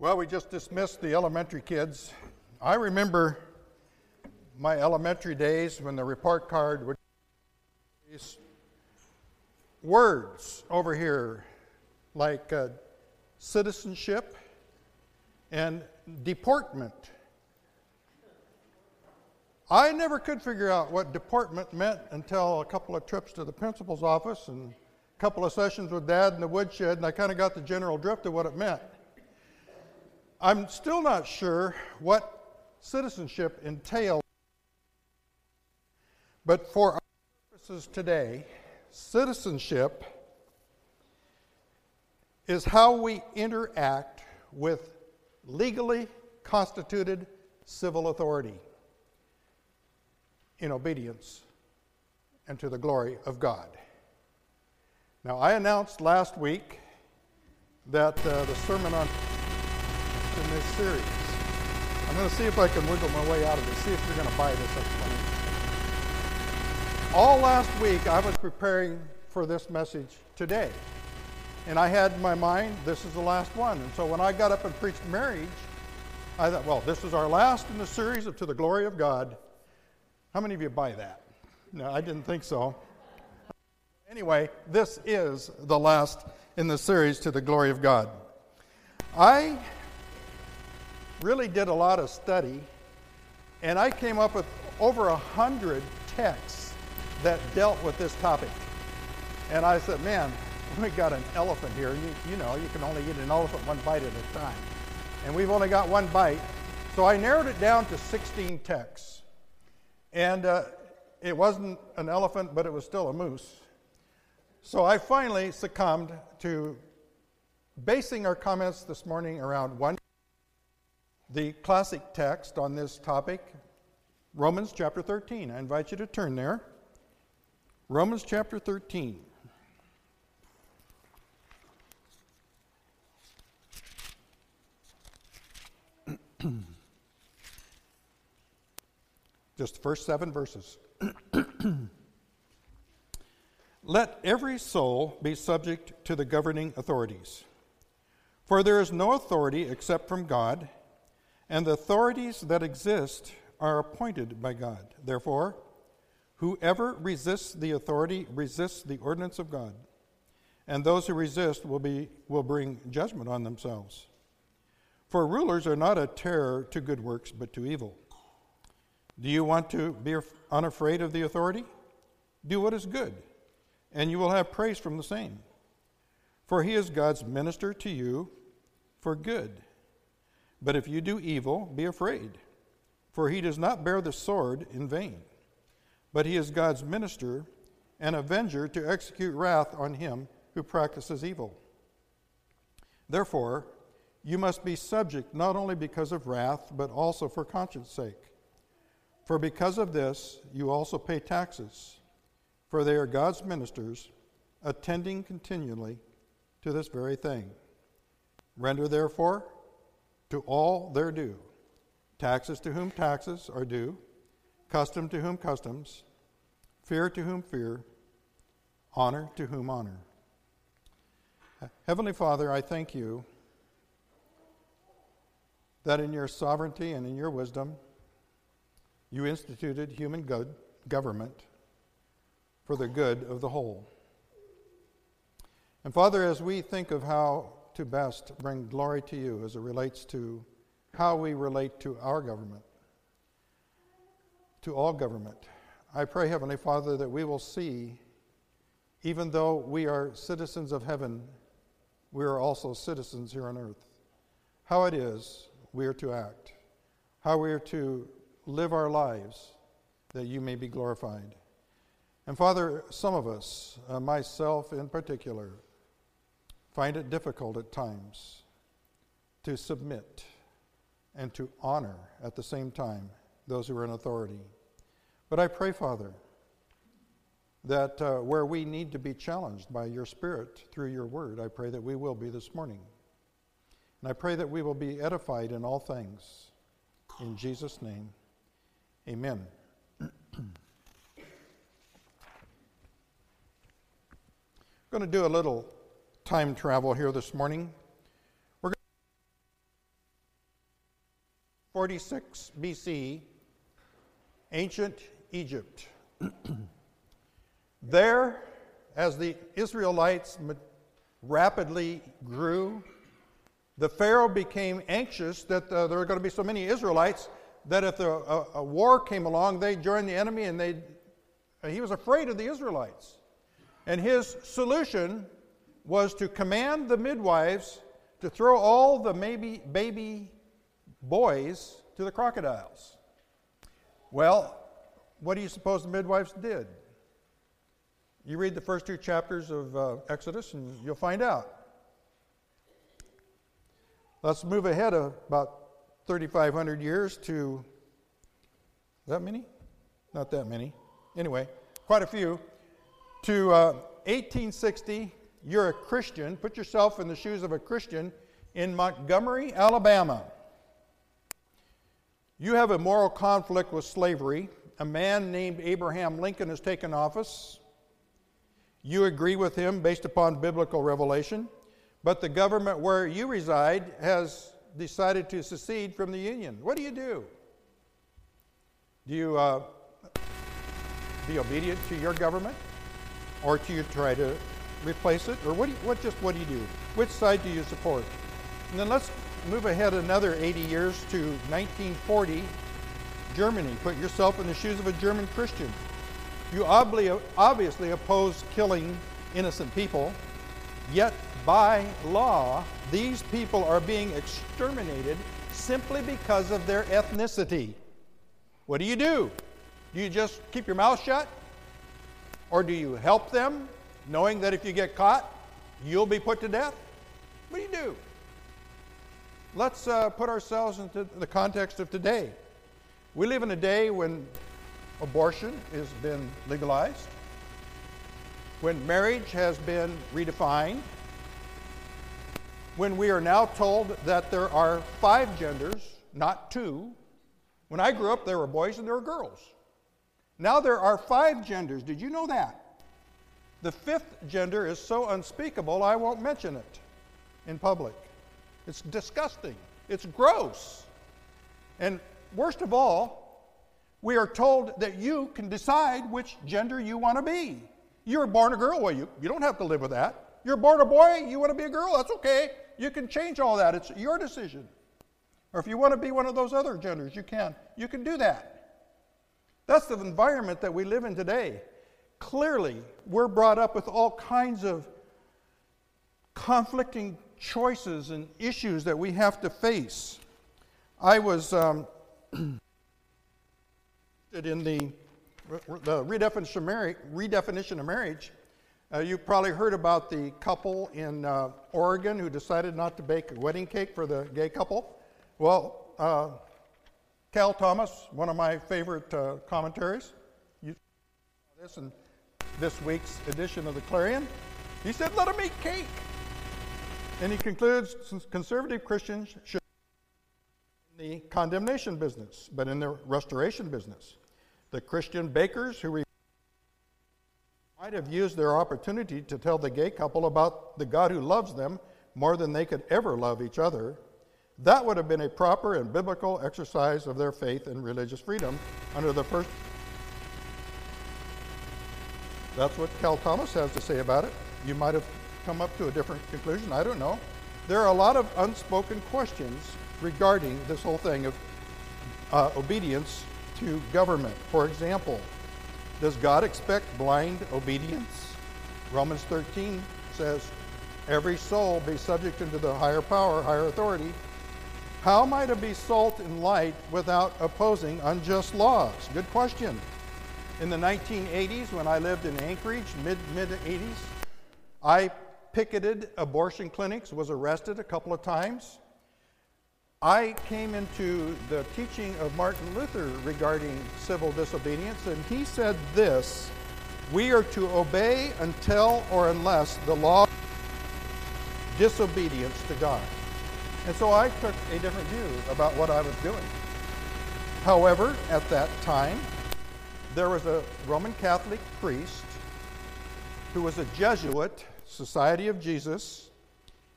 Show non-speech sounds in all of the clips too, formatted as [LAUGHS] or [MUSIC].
Well, we just dismissed the elementary kids. I remember my elementary days when the report card would these words over here like uh, citizenship and deportment. I never could figure out what deportment meant until a couple of trips to the principal's office and a couple of sessions with dad in the woodshed, and I kind of got the general drift of what it meant. I'm still not sure what citizenship entails, but for our purposes today, citizenship is how we interact with legally constituted civil authority in obedience and to the glory of God. Now, I announced last week that uh, the sermon on in this series. I'm going to see if I can wiggle my way out of this, see if you're going to buy this. All last week, I was preparing for this message today. And I had in my mind, this is the last one. And so when I got up and preached marriage, I thought, well, this is our last in the series of To the Glory of God. How many of you buy that? No, I didn't think so. Anyway, this is the last in the series To the Glory of God. I really did a lot of study, and I came up with over a hundred texts that dealt with this topic. And I said, man, we got an elephant here. You, you know, you can only eat an elephant one bite at a time. And we've only got one bite. So I narrowed it down to 16 texts. And uh, it wasn't an elephant, but it was still a moose. So I finally succumbed to basing our comments this morning around one the classic text on this topic, Romans chapter 13. I invite you to turn there. Romans chapter 13. [CLEARS THROAT] Just the first seven verses. [CLEARS THROAT] Let every soul be subject to the governing authorities. For there is no authority except from God and the authorities that exist are appointed by God. Therefore, whoever resists the authority resists the ordinance of God, and those who resist will, be, will bring judgment on themselves. For rulers are not a terror to good works, but to evil. Do you want to be unafraid of the authority? Do what is good, and you will have praise from the same. For he is God's minister to you for good. But if you do evil, be afraid, for he does not bear the sword in vain, but he is God's minister and avenger to execute wrath on him who practices evil. Therefore, you must be subject not only because of wrath, but also for conscience sake. For because of this, you also pay taxes, for they are God's ministers, attending continually to this very thing. Render therefore to all their due. Taxes to whom taxes are due, custom to whom customs, fear to whom fear, honor to whom honor. Heavenly Father, I thank you that in your sovereignty and in your wisdom, you instituted human good government for the good of the whole. And Father, as we think of how to best bring glory to you as it relates to how we relate to our government, to all government. I pray, Heavenly Father, that we will see, even though we are citizens of heaven, we are also citizens here on earth, how it is we are to act, how we are to live our lives that you may be glorified. And Father, some of us, uh, myself in particular, find it difficult at times to submit and to honor at the same time those who are in authority. But I pray, Father, that uh, where we need to be challenged by your Spirit through your word, I pray that we will be this morning. And I pray that we will be edified in all things. In Jesus' name, amen. I'm going to do a little time travel here this morning. We're 46 BC, ancient Egypt. [CLEARS THROAT] there, as the Israelites rapidly grew, the Pharaoh became anxious that uh, there were going to be so many Israelites that if a, a, a war came along, they'd join the enemy and they'd. Uh, he was afraid of the Israelites. And his solution was to command the midwives to throw all the maybe baby boys to the crocodiles. Well, what do you suppose the midwives did? You read the first two chapters of uh, Exodus and you'll find out. Let's move ahead about 3,500 years to. that many? Not that many. Anyway, quite a few. To uh, 1860, you're a Christian. Put yourself in the shoes of a Christian in Montgomery, Alabama. You have a moral conflict with slavery. A man named Abraham Lincoln has taken office. You agree with him based upon biblical revelation, but the government where you reside has decided to secede from the Union. What do you do? Do you uh, be obedient to your government? Or do you try to replace it? Or what, you, what just what do you do? Which side do you support? And then let's move ahead another 80 years to 1940, Germany. Put yourself in the shoes of a German Christian. You obviously oppose killing innocent people, yet by law, these people are being exterminated simply because of their ethnicity. What do you do? Do you just keep your mouth shut? Or do you help them, knowing that if you get caught, you'll be put to death? What do you do? Let's uh, put ourselves into the context of today. We live in a day when abortion has been legalized, when marriage has been redefined, when we are now told that there are five genders, not two. When I grew up, there were boys and there were girls. Now there are five genders. Did you know that? The fifth gender is so unspeakable, I won't mention it in public. It's disgusting. It's gross. And worst of all, we are told that you can decide which gender you want to be. You're born a girl, well, you, you don't have to live with that. You're born a boy, you want to be a girl, that's okay. You can change all that. It's your decision. Or if you want to be one of those other genders, you can. You can do that. That's the environment that we live in today. Clearly, we're brought up with all kinds of conflicting choices and issues that we have to face. I was um, [CLEARS THROAT] in the, the redefinition, of marriage, redefinition of marriage. Uh, you've probably heard about the couple in uh, Oregon who decided not to bake a wedding cake for the gay couple. Well, uh, Cal Thomas, one of my favorite uh, commentaries, you this in this week's edition of the Clarion, he said, "Let them eat cake." And he concludes conservative Christians should in the condemnation business, but in the restoration business. The Christian bakers who might have used their opportunity to tell the gay couple about the God who loves them more than they could ever love each other. That would have been a proper and biblical exercise of their faith and religious freedom under the first. That's what Cal Thomas has to say about it. You might have come up to a different conclusion. I don't know. There are a lot of unspoken questions regarding this whole thing of uh, obedience to government. For example, does God expect blind obedience? Romans 13 says, Every soul be subject unto the higher power, higher authority. How am I to be salt and light without opposing unjust laws? Good question. In the 1980s, when I lived in Anchorage, mid mid 80s, I picketed abortion clinics, was arrested a couple of times. I came into the teaching of Martin Luther regarding civil disobedience, and he said this We are to obey until or unless the law disobedience to God. And so I took a different view about what I was doing. However, at that time, there was a Roman Catholic priest who was a Jesuit Society of Jesus.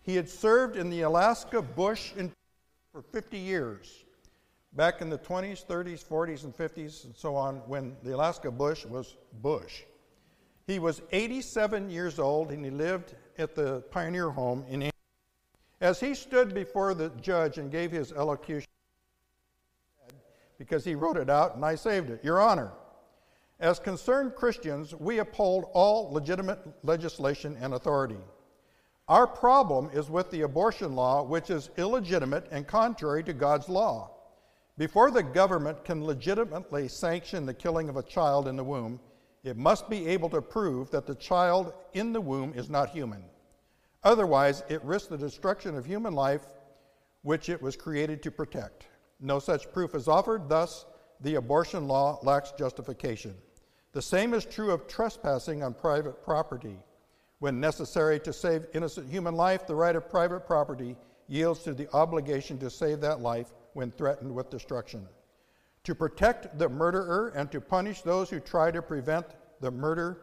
He had served in the Alaska bush in, for 50 years. back in the 20s, 30s, 40s, and 50s, and so on, when the Alaska Bush was Bush. He was 87 years old and he lived at the Pioneer Home in. As he stood before the judge and gave his elocution, because he wrote it out and I saved it, Your Honor, as concerned Christians, we uphold all legitimate legislation and authority. Our problem is with the abortion law, which is illegitimate and contrary to God's law. Before the government can legitimately sanction the killing of a child in the womb, it must be able to prove that the child in the womb is not human. Otherwise, it risks the destruction of human life, which it was created to protect. No such proof is offered, thus, the abortion law lacks justification. The same is true of trespassing on private property. When necessary to save innocent human life, the right of private property yields to the obligation to save that life when threatened with destruction. To protect the murderer and to punish those who try to prevent the murder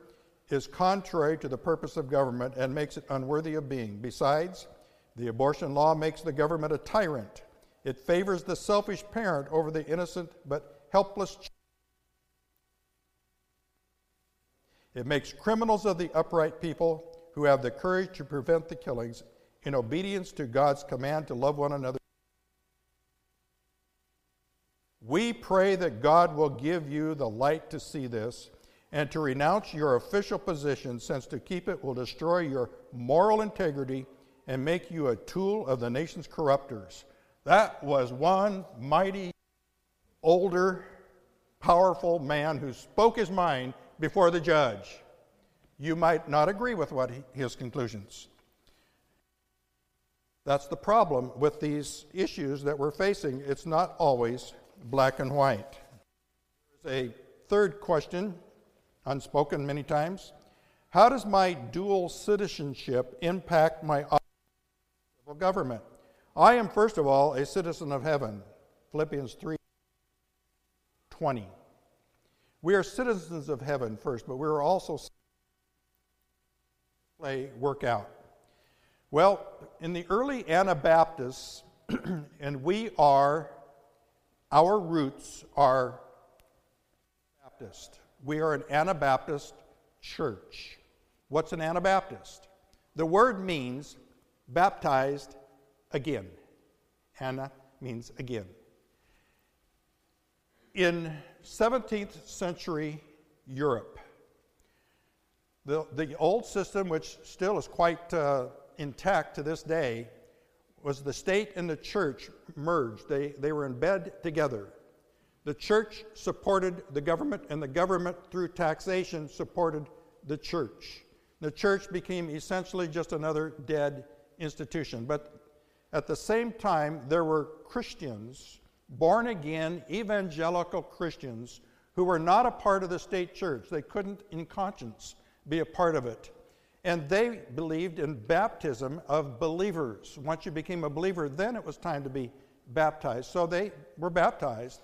is contrary to the purpose of government and makes it unworthy of being. Besides, the abortion law makes the government a tyrant. It favors the selfish parent over the innocent but helpless child. It makes criminals of the upright people who have the courage to prevent the killings in obedience to God's command to love one another. We pray that God will give you the light to see this and to renounce your official position, since to keep it will destroy your moral integrity and make you a tool of the nation's corruptors. That was one mighty, older, powerful man who spoke his mind before the judge. You might not agree with what he, his conclusions. That's the problem with these issues that we're facing. It's not always black and white. There's a third question, unspoken many times. How does my dual citizenship impact my civil government? I am, first of all, a citizen of heaven. Philippians 3 20. We are citizens of heaven first, but we're also play work out. Well, in the early Anabaptists, [CLEARS THROAT] and we are, our roots are Baptist. We are an Anabaptist church. What's an Anabaptist? The word means baptized again. Anna means again. In 17th century Europe, the, the old system, which still is quite uh, intact to this day, was the state and the church merged. They, they were in bed together. The church supported the government, and the government, through taxation, supported the church. The church became essentially just another dead institution. But at the same time, there were Christians, born again, evangelical Christians, who were not a part of the state church. They couldn't, in conscience, be a part of it. And they believed in baptism of believers. Once you became a believer, then it was time to be baptized. So they were baptized.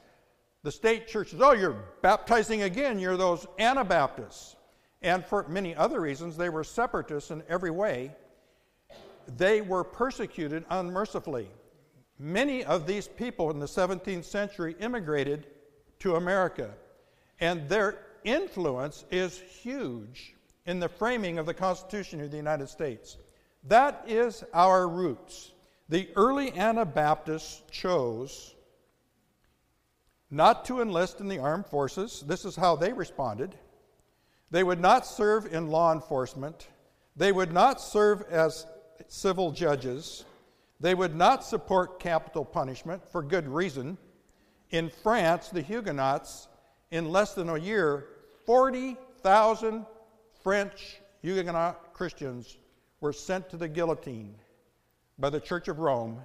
The state church says, Oh, you're baptizing again. You're those Anabaptists. And for many other reasons, they were separatists in every way they were persecuted unmercifully. Many of these people in the 17th century immigrated to America, and their influence is huge in the framing of the Constitution of the United States. That is our roots. The early Anabaptists chose not to enlist in the armed forces. This is how they responded. They would not serve in law enforcement. They would not serve as civil judges. They would not support capital punishment for good reason. In France, the Huguenots, in less than a year, 40,000 French Huguenot Christians were sent to the guillotine by the Church of Rome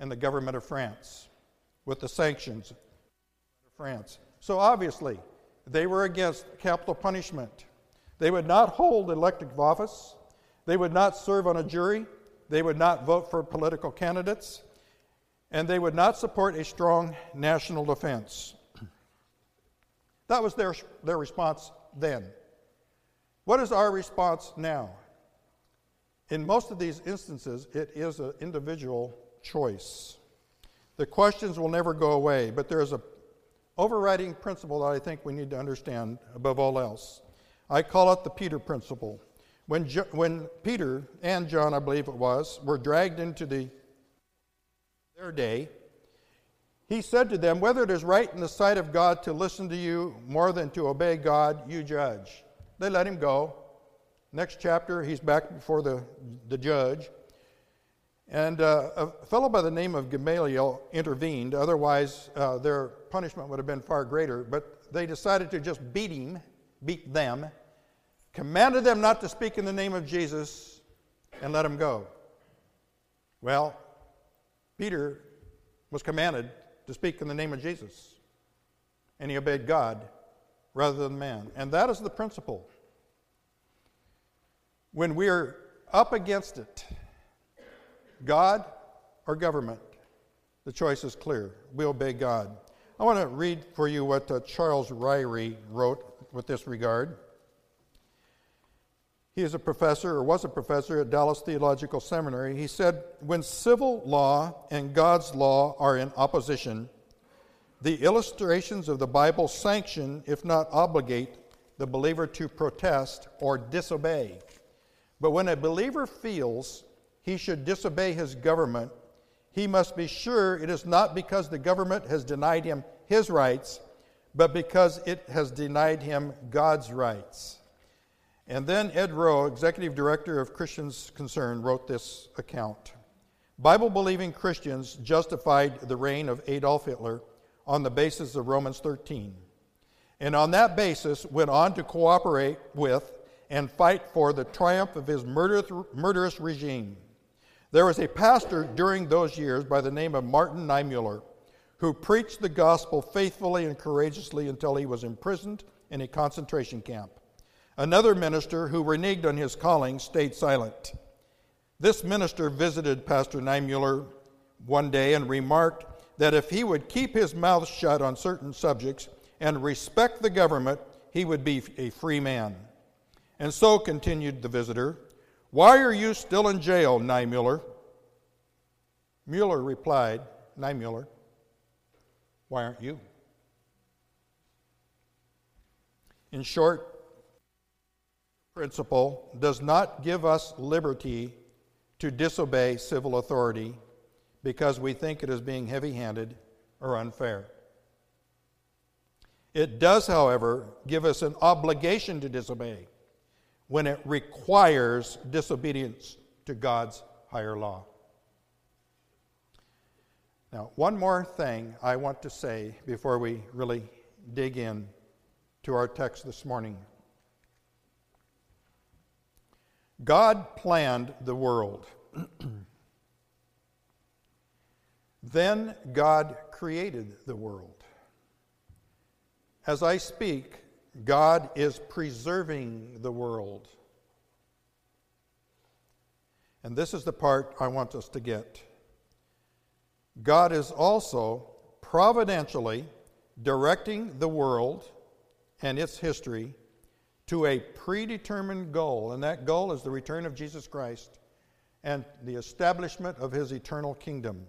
and the government of France with the sanctions of France. So obviously, they were against capital punishment. They would not hold elective office. They would not serve on a jury. They would not vote for political candidates. And they would not support a strong national defense. That was their, their response then. What is our response now? In most of these instances, it is an individual choice. The questions will never go away, but there is a overriding principle that I think we need to understand above all else. I call it the Peter principle. When, jo- when Peter and John, I believe it was, were dragged into the, their day, he said to them, Whether it is right in the sight of God to listen to you more than to obey God, you judge. They let him go. Next chapter, he's back before the, the judge. And uh, a fellow by the name of Gamaliel intervened, otherwise, uh, their punishment would have been far greater. But they decided to just beat him, beat them, commanded them not to speak in the name of Jesus, and let him go. Well, Peter was commanded to speak in the name of Jesus, and he obeyed God rather than man. And that is the principle. When we're up against it, God or government? The choice is clear. We obey God. I want to read for you what uh, Charles Ryrie wrote with this regard. He is a professor, or was a professor at Dallas Theological Seminary. He said, When civil law and God's law are in opposition, the illustrations of the Bible sanction, if not obligate, the believer to protest or disobey. But when a believer feels he should disobey his government, he must be sure it is not because the government has denied him his rights, but because it has denied him God's rights. And then Ed Rowe, executive director of Christians Concerned, wrote this account. Bible believing Christians justified the reign of Adolf Hitler on the basis of Romans 13, and on that basis went on to cooperate with and fight for the triumph of his murderous regime. There was a pastor during those years by the name of Martin Niemöller who preached the gospel faithfully and courageously until he was imprisoned in a concentration camp. Another minister who reneged on his calling stayed silent. This minister visited Pastor Niemöller one day and remarked that if he would keep his mouth shut on certain subjects and respect the government, he would be a free man. And so, continued the visitor, why are you still in jail, Niemöller? Mueller replied, Niemöller, why aren't you? In short, principle does not give us liberty to disobey civil authority because we think it is being heavy handed or unfair. It does, however, give us an obligation to disobey when it requires disobedience to God's higher law. Now, one more thing I want to say before we really dig in to our text this morning. God planned the world. then God created the world. As I speak, God is preserving the world. And this is the part I want us to get. God is also providentially directing the world and its history to a predetermined goal, and that goal is the return of Jesus Christ and the establishment of his eternal kingdom.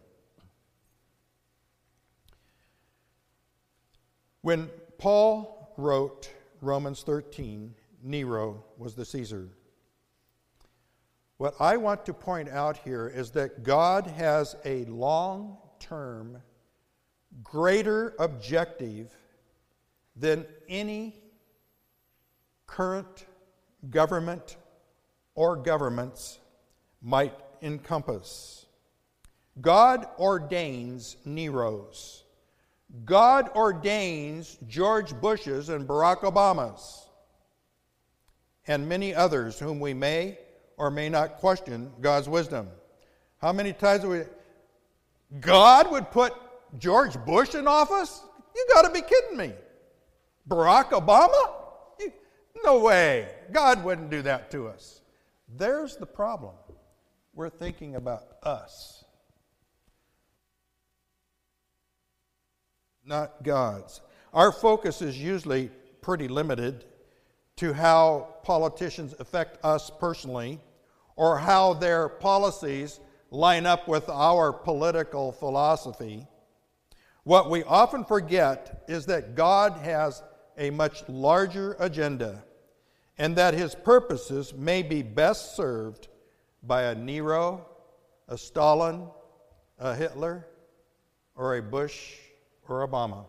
When Paul wrote Romans 13, Nero was the Caesar. What I want to point out here is that God has a long term, greater objective than any current government or governments might encompass. God ordains Neros. God ordains George Bush's and Barack Obama's and many others whom we may or may not question God's wisdom. How many times we God would put George Bush in office? You got to be kidding me. Barack Obama? No way. God wouldn't do that to us. There's the problem. We're thinking about us, not God's. Our focus is usually pretty limited to how politicians affect us personally or how their policies line up with our political philosophy. What we often forget is that God has a much larger agenda and that his purposes may be best served by a Nero, a Stalin, a Hitler, or a Bush or Obama.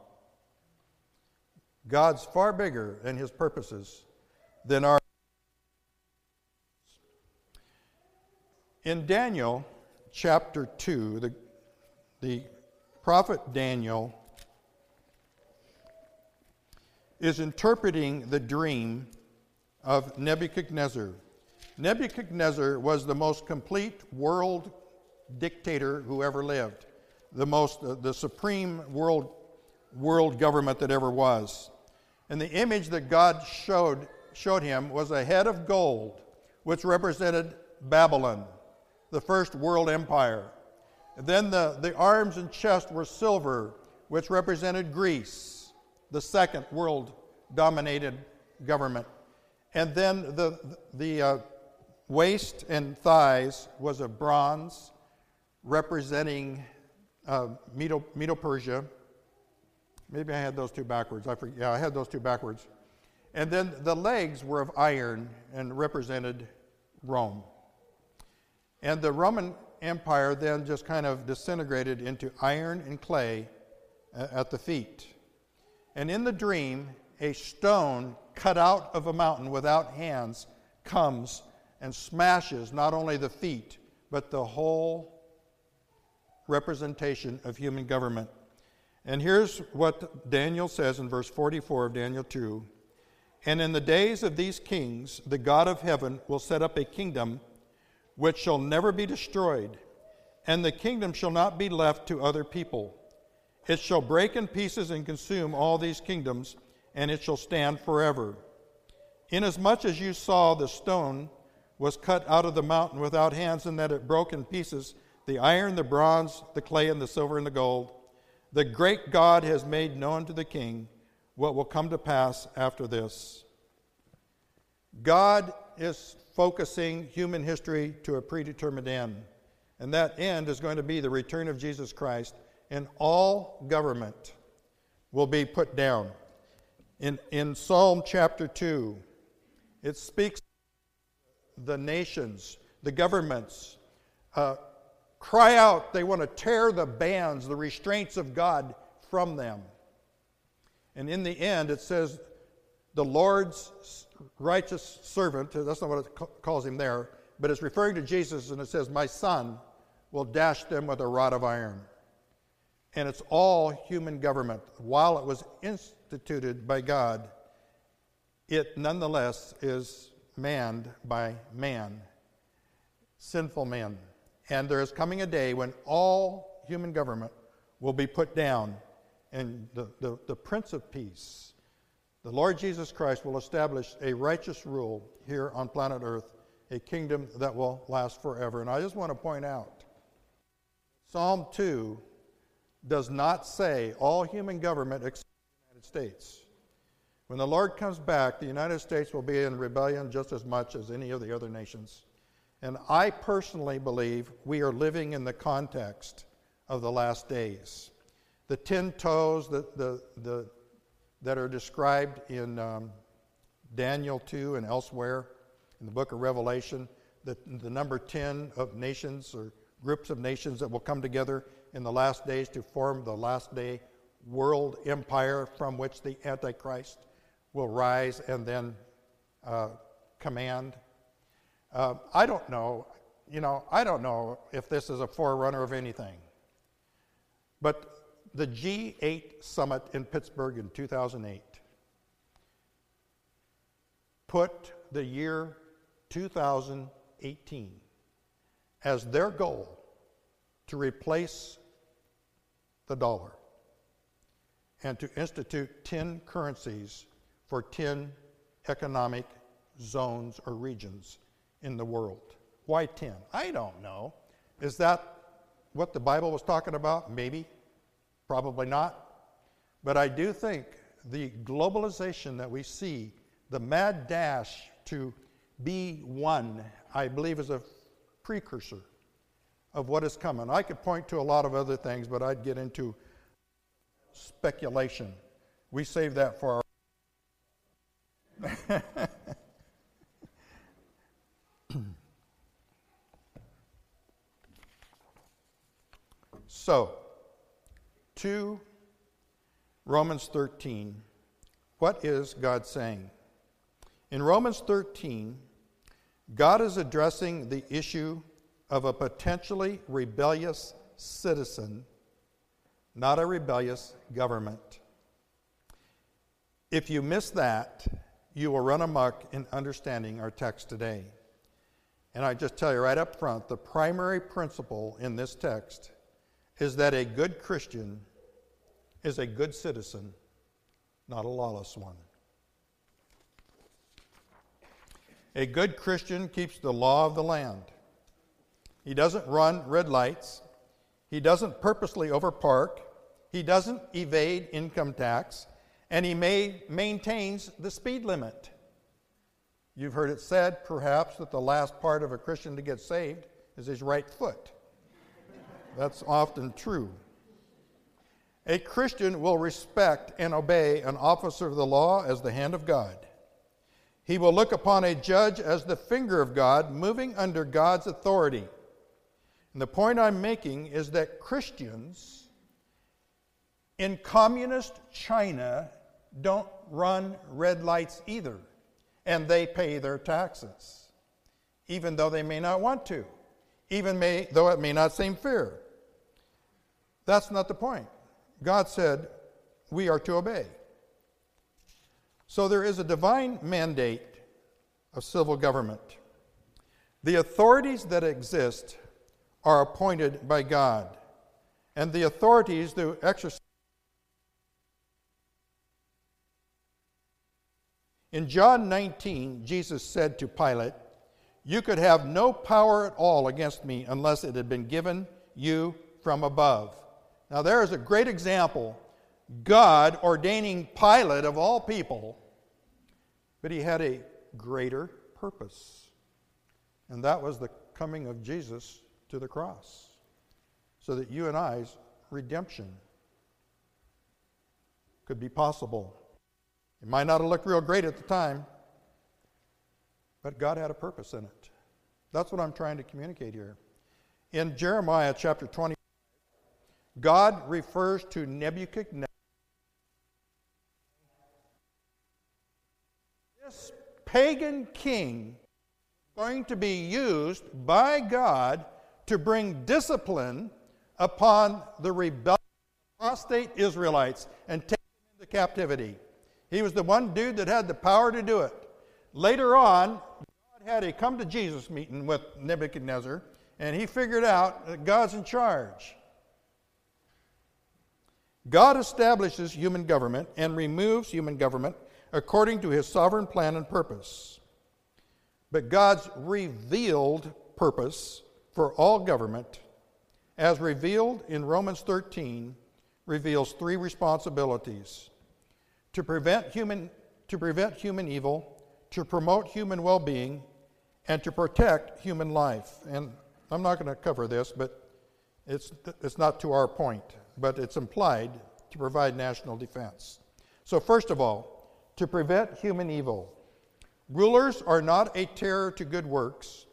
God's far bigger in his purposes than our. In Daniel chapter 2, the, the prophet Daniel is interpreting the dream of Nebuchadnezzar. Nebuchadnezzar was the most complete world dictator who ever lived, the most, uh, the supreme world, world government that ever was. And the image that God showed, showed him was a head of gold, which represented Babylon, the first world empire. Then the, the arms and chest were silver, which represented Greece, the second world dominated government. And then the, the uh, waist and thighs was of bronze, representing uh, Medo, Medo Persia. Maybe I had those two backwards. I forget. Yeah, I had those two backwards. And then the legs were of iron and represented Rome. And the Roman Empire then just kind of disintegrated into iron and clay at the feet. And in the dream, a stone cut out of a mountain without hands comes and smashes not only the feet, but the whole representation of human government. And here's what Daniel says in verse 44 of Daniel 2 And in the days of these kings, the God of heaven will set up a kingdom which shall never be destroyed, and the kingdom shall not be left to other people. It shall break in pieces and consume all these kingdoms, and it shall stand forever. Inasmuch as you saw the stone was cut out of the mountain without hands, and that it broke in pieces the iron, the bronze, the clay, and the silver and the gold, the great God has made known to the king what will come to pass after this. God is focusing human history to a predetermined end. And that end is going to be the return of Jesus Christ, and all government will be put down. In, in Psalm chapter 2, it speaks the nations, the governments, uh, cry out they want to tear the bands, the restraints of God from them. And in the end, it says, the Lord's righteous servant, that's not what it calls him there, but it's referring to Jesus, and it says, My son will dash them with a rod of iron. And it's all human government. While it was instituted by God, it nonetheless is manned by man, sinful men. And there is coming a day when all human government will be put down, and the, the, the Prince of Peace, the Lord Jesus Christ, will establish a righteous rule here on planet Earth, a kingdom that will last forever. And I just want to point out Psalm 2 does not say all human government except the United States. When the Lord comes back, the United States will be in rebellion just as much as any of the other nations. And I personally believe we are living in the context of the last days. The ten toes that, the, the, that are described in um, Daniel 2 and elsewhere in the book of Revelation, the, the number 10 of nations or groups of nations that will come together in the last days to form the last day world empire from which the Antichrist will rise and then uh, command. Uh, I don't know, you know, I don't know if this is a forerunner of anything. But the G8 summit in Pittsburgh in 2008 put the year 2018 as their goal to replace the dollar and to institute 10 currencies for 10 economic zones or regions in the world. Why 10? I don't know. Is that what the Bible was talking about? Maybe. Probably not. But I do think the globalization that we see, the mad dash to be one, I believe is a precursor of what is coming. I could point to a lot of other things, but I'd get into speculation. We save that for our. [COUGHS] so, to Romans 13, what is God saying? In Romans 13, God is addressing the issue of a potentially rebellious citizen, not a rebellious government. If you miss that, you will run amok in understanding our text today. And I just tell you right up front the primary principle in this text is that a good Christian is a good citizen, not a lawless one. A good Christian keeps the law of the land. He doesn't run red lights. He doesn't purposely overpark. He doesn't evade income tax. And he may, maintains the speed limit. You've heard it said, perhaps, that the last part of a Christian to get saved is his right foot. That's often true. A Christian will respect and obey an officer of the law as the hand of God. He will look upon a judge as the finger of God, moving under God's authority. And the point I'm making is that Christians in communist China don't run red lights either, and they pay their taxes, even though they may not want to, even may, though it may not seem fair. That's not the point. God said we are to obey. So there is a divine mandate of civil government. The authorities that exist are appointed by God, and the authorities that exercise. In John 19, Jesus said to Pilate, You could have no power at all against me unless it had been given you from above. Now, there is a great example God ordaining Pilate of all people, but he had a greater purpose. And that was the coming of Jesus to the cross, so that you and I's redemption could be possible. It might not have looked real great at the time, but God had a purpose in it. That's what I'm trying to communicate here. In Jeremiah chapter 20, God refers to Nebuchadnezzar This pagan king going to be used by God to bring discipline upon the rebellious apostate Israelites and take them into captivity. He was the one dude that had the power to do it. Later on, God had a come to Jesus meeting with Nebuchadnezzar, and he figured out that God's in charge. God establishes human government and removes human government according to his sovereign plan and purpose. But God's revealed purpose for all government, as revealed in Romans 13, reveals three responsibilities to prevent human, to prevent human evil, to promote human well being, and to protect human life. And I'm not going to cover this, but it's, it's not to our point, but it's implied to provide national defense. So, first of all, to prevent human evil. Rulers are not a terror to good works.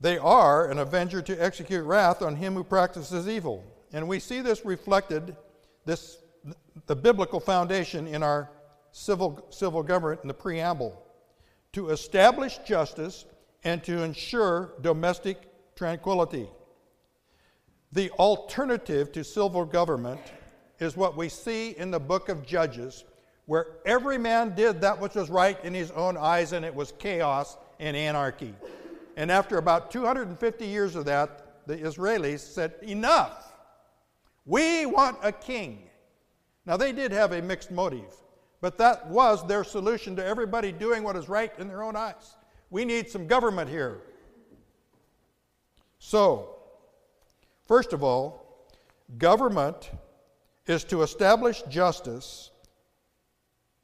They are an avenger to execute wrath on him who practices evil. And we see this reflected, this, the biblical foundation in our civil, civil government in the preamble to establish justice and to ensure domestic tranquility. The alternative to civil government is what we see in the book of Judges, where every man did that which was right in his own eyes, and it was chaos and anarchy. And after about 250 years of that, the Israelis said, Enough! We want a king. Now, they did have a mixed motive, but that was their solution to everybody doing what is right in their own eyes. We need some government here. So, first of all, government is to establish justice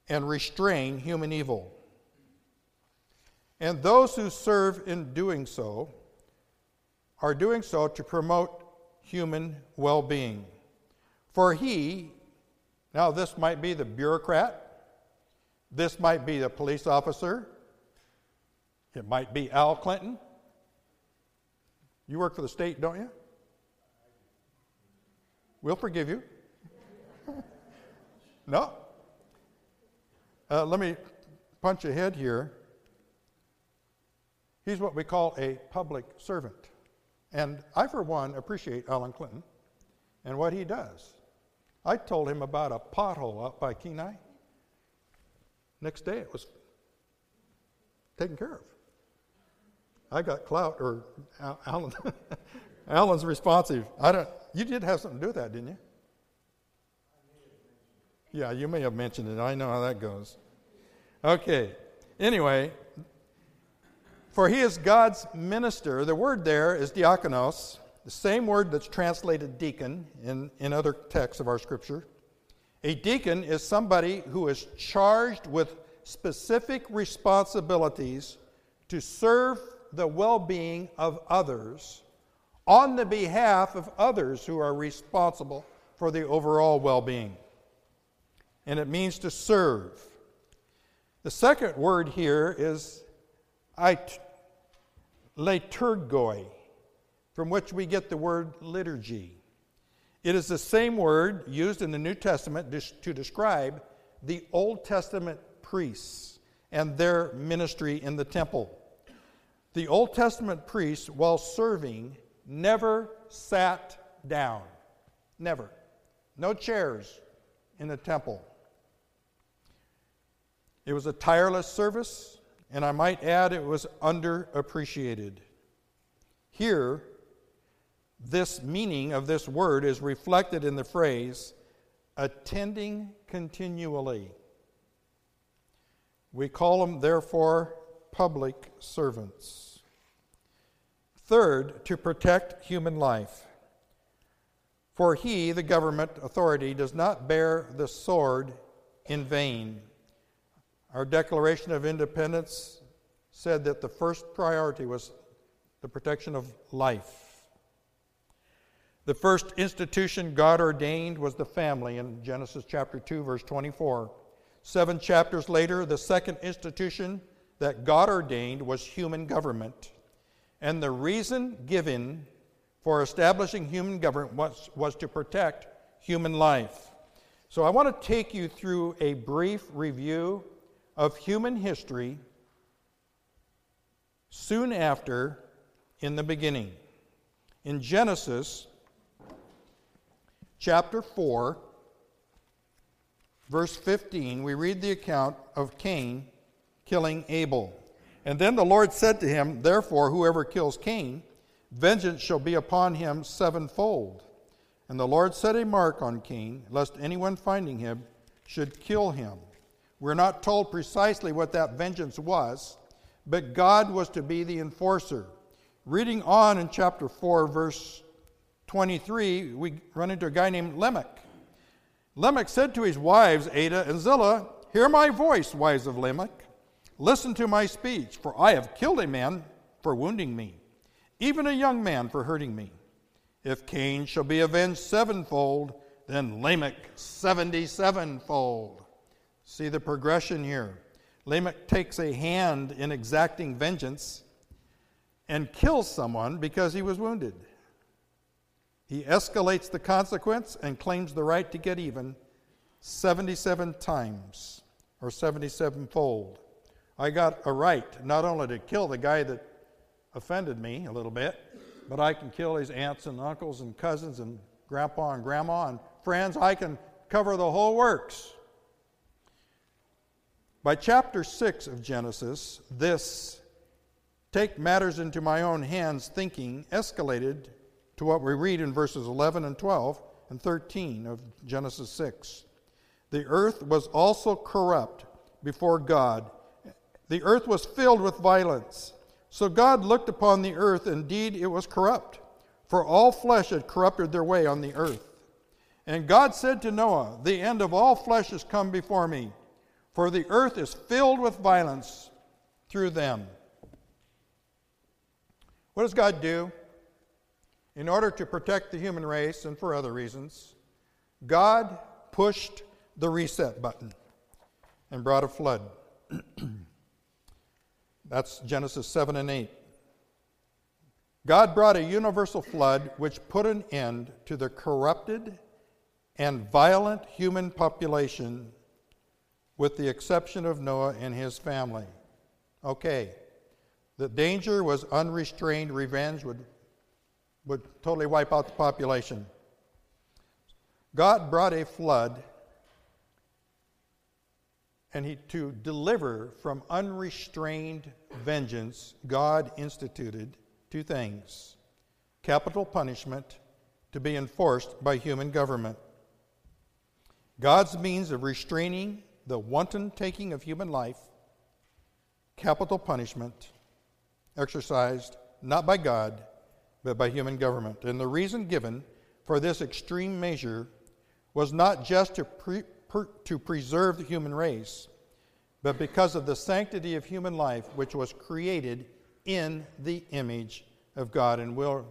and restrain human evil. And those who serve in doing so are doing so to promote human well being. For he Now, this might be the bureaucrat, this might be the police officer, it might be Al Clinton. You work for the state, don't you? We'll forgive you. [LAUGHS] no? Uh, let me punch ahead here. He's what we call a public servant. And I, for one, appreciate Alan Clinton and what he does. I told him about a pothole out by Kenai. Next day it was taken care of. I got clout, or Alan. [LAUGHS] Alan's responsive. I don't. You did have something to do with that, didn't you? Yeah, you may have mentioned it. I know how that goes. Okay. Anyway, for he is God's minister. The word there is diakonos, the same word that's translated deacon in, in other texts of our scripture. A deacon is somebody who is charged with specific responsibilities to serve the well being of others on the behalf of others who are responsible for the overall well being. And it means to serve. The second word here is liturgoi, from which we get the word liturgy. It is the same word used in the New Testament to describe the Old Testament priests and their ministry in the temple. The Old Testament priests, while serving, never sat down. Never. No chairs in the temple. It was a tireless service, and I might add it was underappreciated. Here, this meaning of this word is reflected in the phrase attending continually. We call them, therefore, public servants. Third, to protect human life. For he, the government authority, does not bear the sword in vain. Our Declaration of Independence said that the first priority was the protection of life. The first institution God ordained was the family in Genesis chapter 2, verse 24. Seven chapters later, the second institution that God ordained was human government. And the reason given for establishing human government was, was to protect human life. So I want to take you through a brief review of human history soon after in the beginning. In Genesis chapter 4, verse 15, we read the account of Cain killing Abel. And then the Lord said to him, Therefore, whoever kills Cain, vengeance shall be upon him sevenfold. And the Lord set a mark on Cain, lest anyone finding him should kill him. We're not told precisely what that vengeance was, but God was to be the enforcer. Reading on in chapter 4, verse 23, we run into a guy named Lamech. Lamech said to his wives, Ada and Zillah, Hear my voice, wives of Lamech. Listen to my speech, for I have killed a man for wounding me, even a young man for hurting me. If Cain shall be avenged sevenfold, then Lamech seventy sevenfold. See the progression here. Lamech takes a hand in exacting vengeance and kills someone because he was wounded. He escalates the consequence and claims the right to get even 77 times or 77 fold. I got a right not only to kill the guy that offended me a little bit, but I can kill his aunts and uncles and cousins and grandpa and grandma and friends. I can cover the whole works. By chapter 6 of Genesis, this take matters into my own hands thinking escalated to what we read in verses 11 and 12 and 13 of Genesis 6. The earth was also corrupt before God. The earth was filled with violence. So God looked upon the earth, indeed it was corrupt, for all flesh had corrupted their way on the earth. And God said to Noah, The end of all flesh has come before me for the earth is filled with violence through them. What does God do? In order to protect the human race and for other reasons, God pushed the reset button and brought a flood. [CLEARS THROAT] That's Genesis 7 and 8. God brought a universal flood which put an end to the corrupted and violent human population, with the exception of Noah and his family. Okay, the danger was unrestrained revenge would, would totally wipe out the population. God brought a flood and he, to deliver from unrestrained vengeance, God instituted two things capital punishment to be enforced by human government. God's means of restraining the wanton taking of human life, capital punishment, exercised not by God, but by human government. And the reason given for this extreme measure was not just to, pre- per- to preserve the human race, but because of the sanctity of human life, which was created in the image of God. And we'll,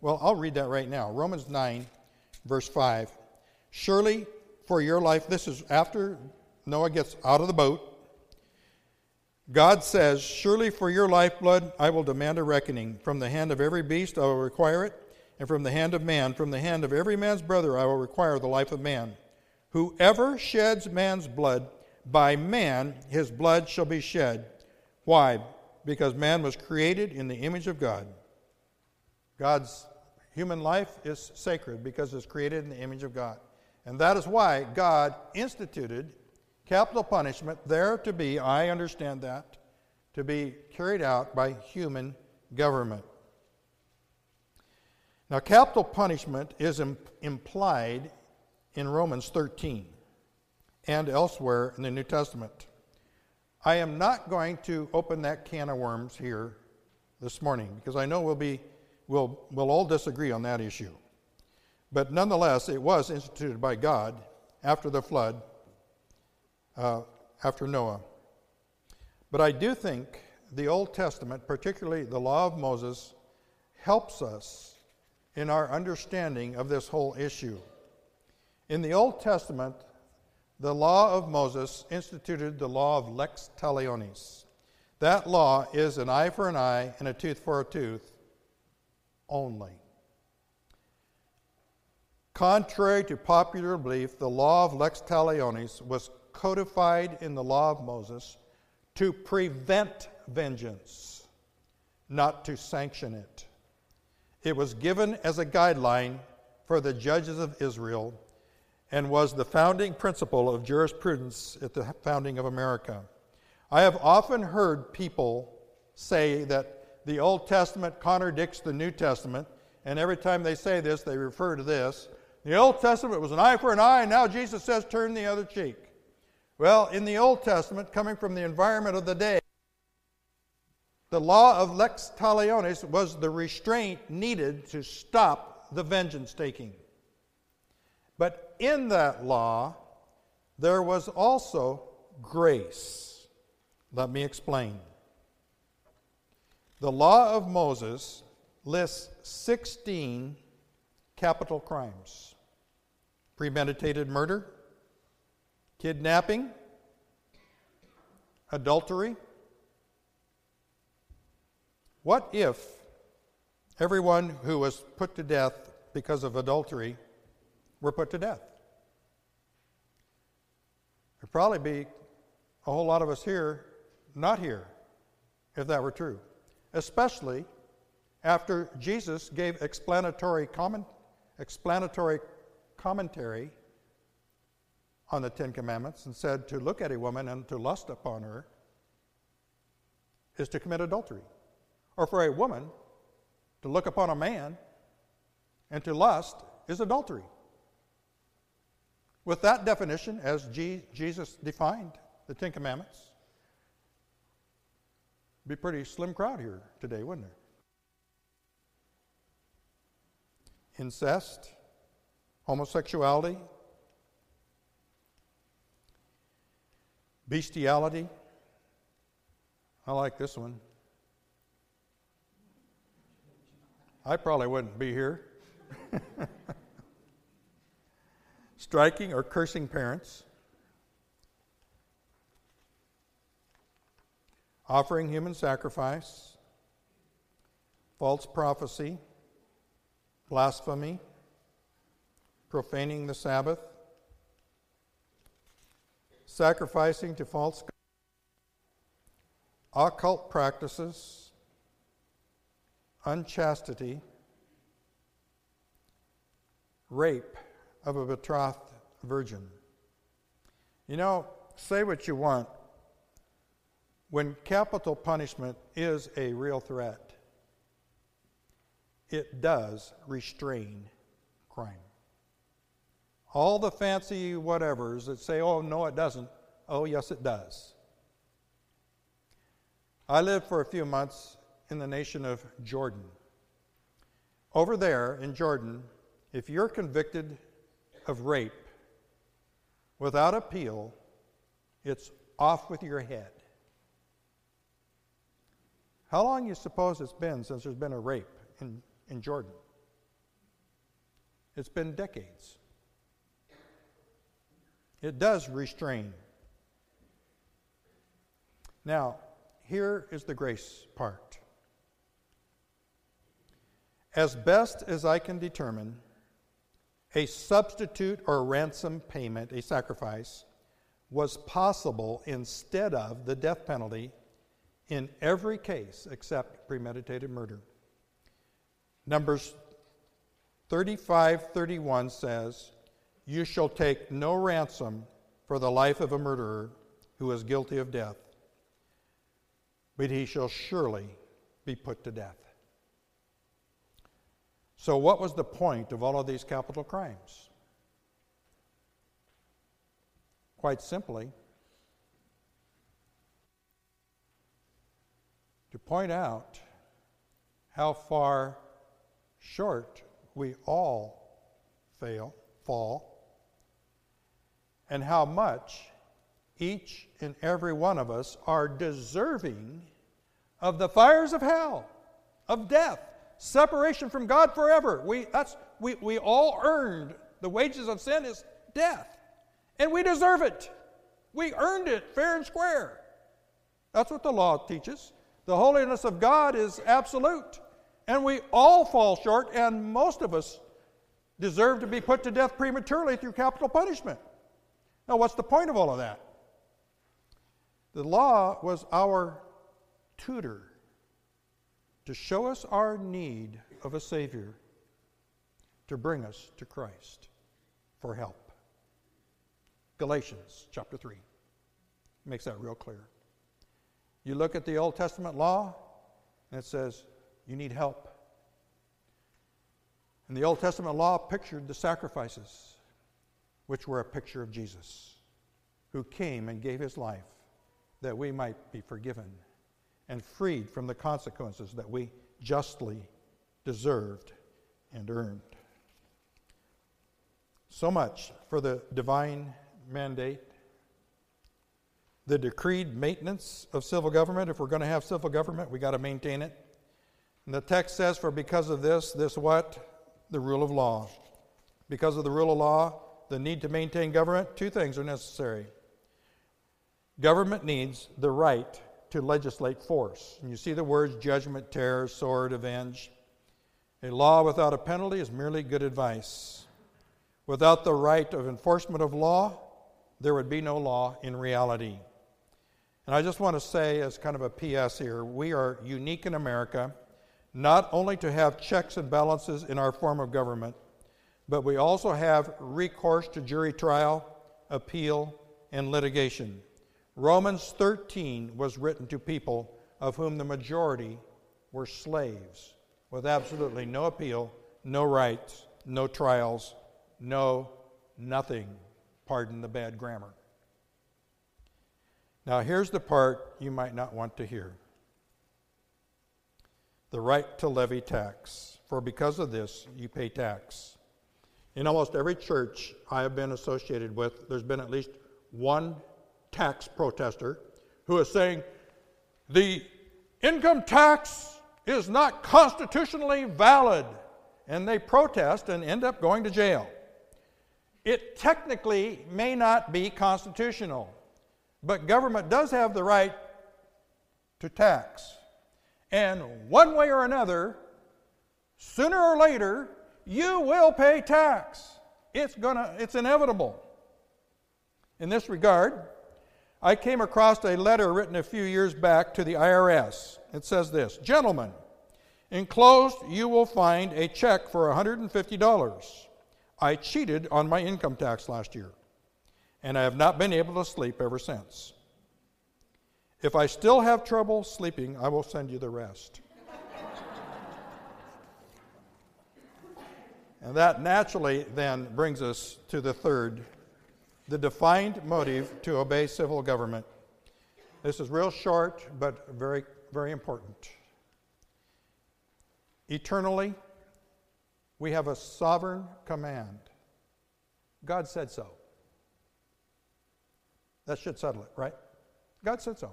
well, I'll read that right now. Romans 9, verse 5. Surely for your life, this is after Noah gets out of the boat. God says, Surely for your lifeblood I will demand a reckoning. From the hand of every beast I will require it, and from the hand of man, from the hand of every man's brother I will require the life of man. Whoever sheds man's blood, by man his blood shall be shed. Why? Because man was created in the image of God. God's human life is sacred because it's created in the image of God. And that is why God instituted capital punishment there to be, I understand that, to be carried out by human government. Now, capital punishment is implied in Romans 13 and elsewhere in the New Testament. I am not going to open that can of worms here this morning because I know we'll, be, we'll, we'll all disagree on that issue. But nonetheless, it was instituted by God after the flood, uh, after Noah. But I do think the Old Testament, particularly the law of Moses, helps us in our understanding of this whole issue. In the Old Testament, the law of Moses instituted the law of lex talionis. That law is an eye for an eye and a tooth for a tooth only. Contrary to popular belief, the law of lex talionis was codified in the law of Moses to prevent vengeance, not to sanction it. It was given as a guideline for the judges of Israel and was the founding principle of jurisprudence at the founding of America. I have often heard people say that the Old Testament contradicts the New Testament, and every time they say this, they refer to this. The Old Testament was an eye for an eye, and now Jesus says, turn the other cheek. Well, in the Old Testament, coming from the environment of the day, the law of lex talionis was the restraint needed to stop the vengeance taking. But in that law, there was also grace. Let me explain. The law of Moses lists 16 capital crimes premeditated murder, kidnapping, adultery. What if everyone who was put to death because of adultery were put to death. There'd probably be a whole lot of us here not here if that were true, especially after Jesus gave explanatory, comment, explanatory commentary on the Ten Commandments and said to look at a woman and to lust upon her is to commit adultery. Or for a woman to look upon a man and to lust is adultery. With that definition, as G- Jesus defined the Ten Commandments, be pretty slim crowd here today, wouldn't there? Incest, homosexuality, Bestiality. I like this one. I probably wouldn't be here. [LAUGHS] Striking or cursing parents. Offering human sacrifice. False prophecy. Blasphemy. Profaning the Sabbath sacrificing to false gods, occult practices, unchastity, rape of a betrothed virgin. You know, say what you want. When capital punishment is a real threat, it does restrain crime. All the fancy whatevers that say, oh, no, it doesn't. Oh, yes, it does. I lived for a few months in the nation of Jordan. Over there in Jordan, if you're convicted of rape without appeal, it's off with your head. How long you suppose it's been since there's been a rape in, in Jordan? It's been decades. It does restrain. Now, here is the grace part. As best as I can determine, a substitute or ransom payment, a sacrifice, was possible instead of the death penalty in every case except premeditated murder. Numbers 35 31 says, You shall take no ransom for the life of a murderer who is guilty of death, but he shall surely be put to death. So, what was the point of all of these capital crimes? Quite simply, to point out how far short we all fail, fall, and how much each and every one of us are deserving of the fires of hell, of death, separation from God forever. We, that's, we, we all earned the wages of sin is death, and we deserve it. We earned it fair and square. That's what the law teaches. The holiness of God is absolute, and we all fall short, and most of us deserve to be put to death prematurely through capital punishment. Now, what's the point of all of that? The law was our tutor to show us our need of a Savior, to bring us to Christ for help. Galatians chapter 3 makes that real clear. You look at the Old Testament law, and it says, You need help. And the Old Testament law pictured the sacrifices, which were a picture of Jesus, who came and gave his life that we might be forgiven and freed from the consequences that we justly deserved and earned. So much for the divine mandate. The decreed maintenance of civil government. If we're going to have civil government, we got to maintain it. And the text says, For because of this, this what? The rule of law. Because of the rule of law, the need to maintain government, two things are necessary. Government needs the right to legislate force. And you see the words judgment, terror, sword, avenge. A law without a penalty is merely good advice. Without the right of enforcement of law, there would be no law in reality. And I just want to say, as kind of a PS here, we are unique in America not only to have checks and balances in our form of government, but we also have recourse to jury trial, appeal, and litigation. Romans 13 was written to people of whom the majority were slaves, with absolutely no appeal, no rights, no trials, no nothing. Pardon the bad grammar. Now, here's the part you might not want to hear the right to levy tax, for because of this, you pay tax. In almost every church I have been associated with, there's been at least one tax protester who is saying the income tax is not constitutionally valid. And they protest and end up going to jail. It technically may not be constitutional, but government does have the right to tax. And one way or another, sooner or later, you will pay tax. It's, gonna, it's inevitable. In this regard, I came across a letter written a few years back to the IRS. It says this Gentlemen, enclosed you will find a check for $150. I cheated on my income tax last year, and I have not been able to sleep ever since. If I still have trouble sleeping, I will send you the rest. And that naturally then brings us to the third the defined motive to obey civil government. This is real short, but very, very important. Eternally, we have a sovereign command. God said so. That should settle it, right? God said so.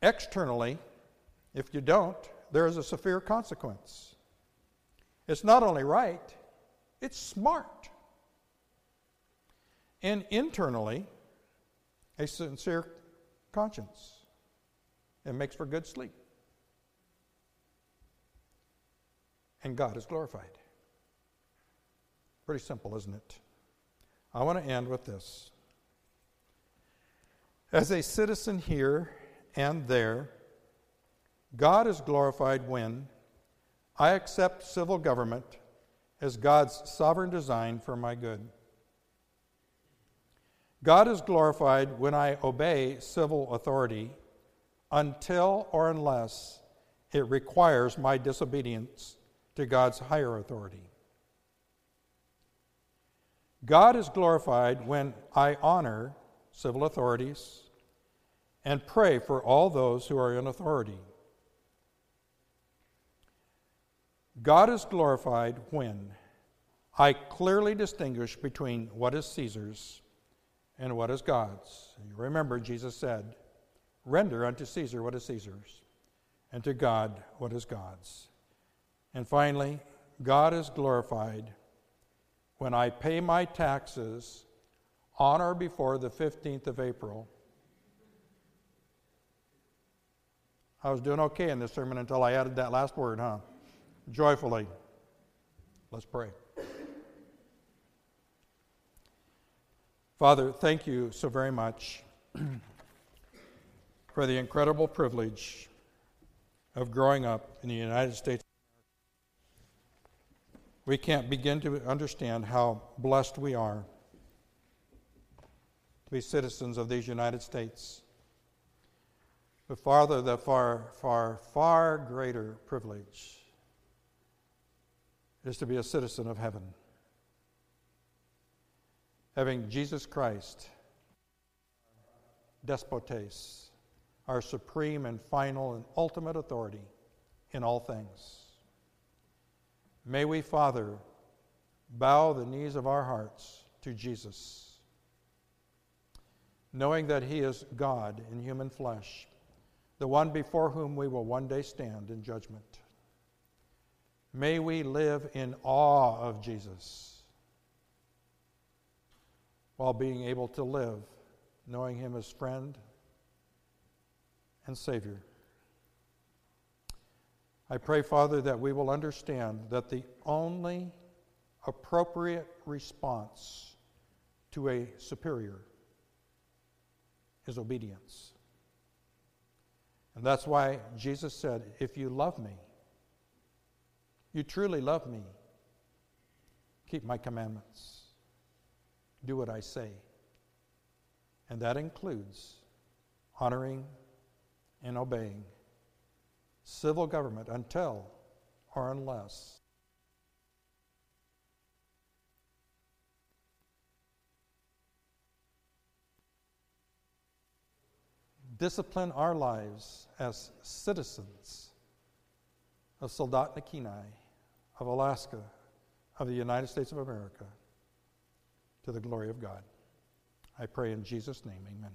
Externally, if you don't, there is a severe consequence. It's not only right, it's smart. And internally, a sincere conscience. It makes for good sleep. And God is glorified. Pretty simple, isn't it? I want to end with this. As a citizen here and there, God is glorified when I accept civil government as God's sovereign design for my good. God is glorified when I obey civil authority until or unless it requires my disobedience to God's higher authority. God is glorified when I honor civil authorities and pray for all those who are in authority. God is glorified when I clearly distinguish between what is Caesar's and what is God's. You remember, Jesus said, Render unto Caesar what is Caesar's, and to God what is God's. And finally, God is glorified when I pay my taxes on or before the 15th of April. I was doing okay in this sermon until I added that last word, huh? Joyfully. Let's pray. Father, thank you so very much [CLEARS THROAT] for the incredible privilege of growing up in the United States. We can't begin to understand how blessed we are to be citizens of these United States. But, Father, the far, far, far greater privilege is to be a citizen of heaven having Jesus Christ, despotes, our supreme and final and ultimate authority in all things. May we, Father, bow the knees of our hearts to Jesus, knowing that He is God in human flesh, the one before whom we will one day stand in judgment. May we live in awe of Jesus while being able to live knowing Him as friend and Savior. I pray, Father, that we will understand that the only appropriate response to a superior is obedience. And that's why Jesus said, If you love me, you truly love me, keep my commandments. Do what I say. And that includes honoring and obeying civil government until or unless discipline our lives as citizens of Soldotna Kenai, of Alaska, of the United States of America to the glory of God. I pray in Jesus' name, amen.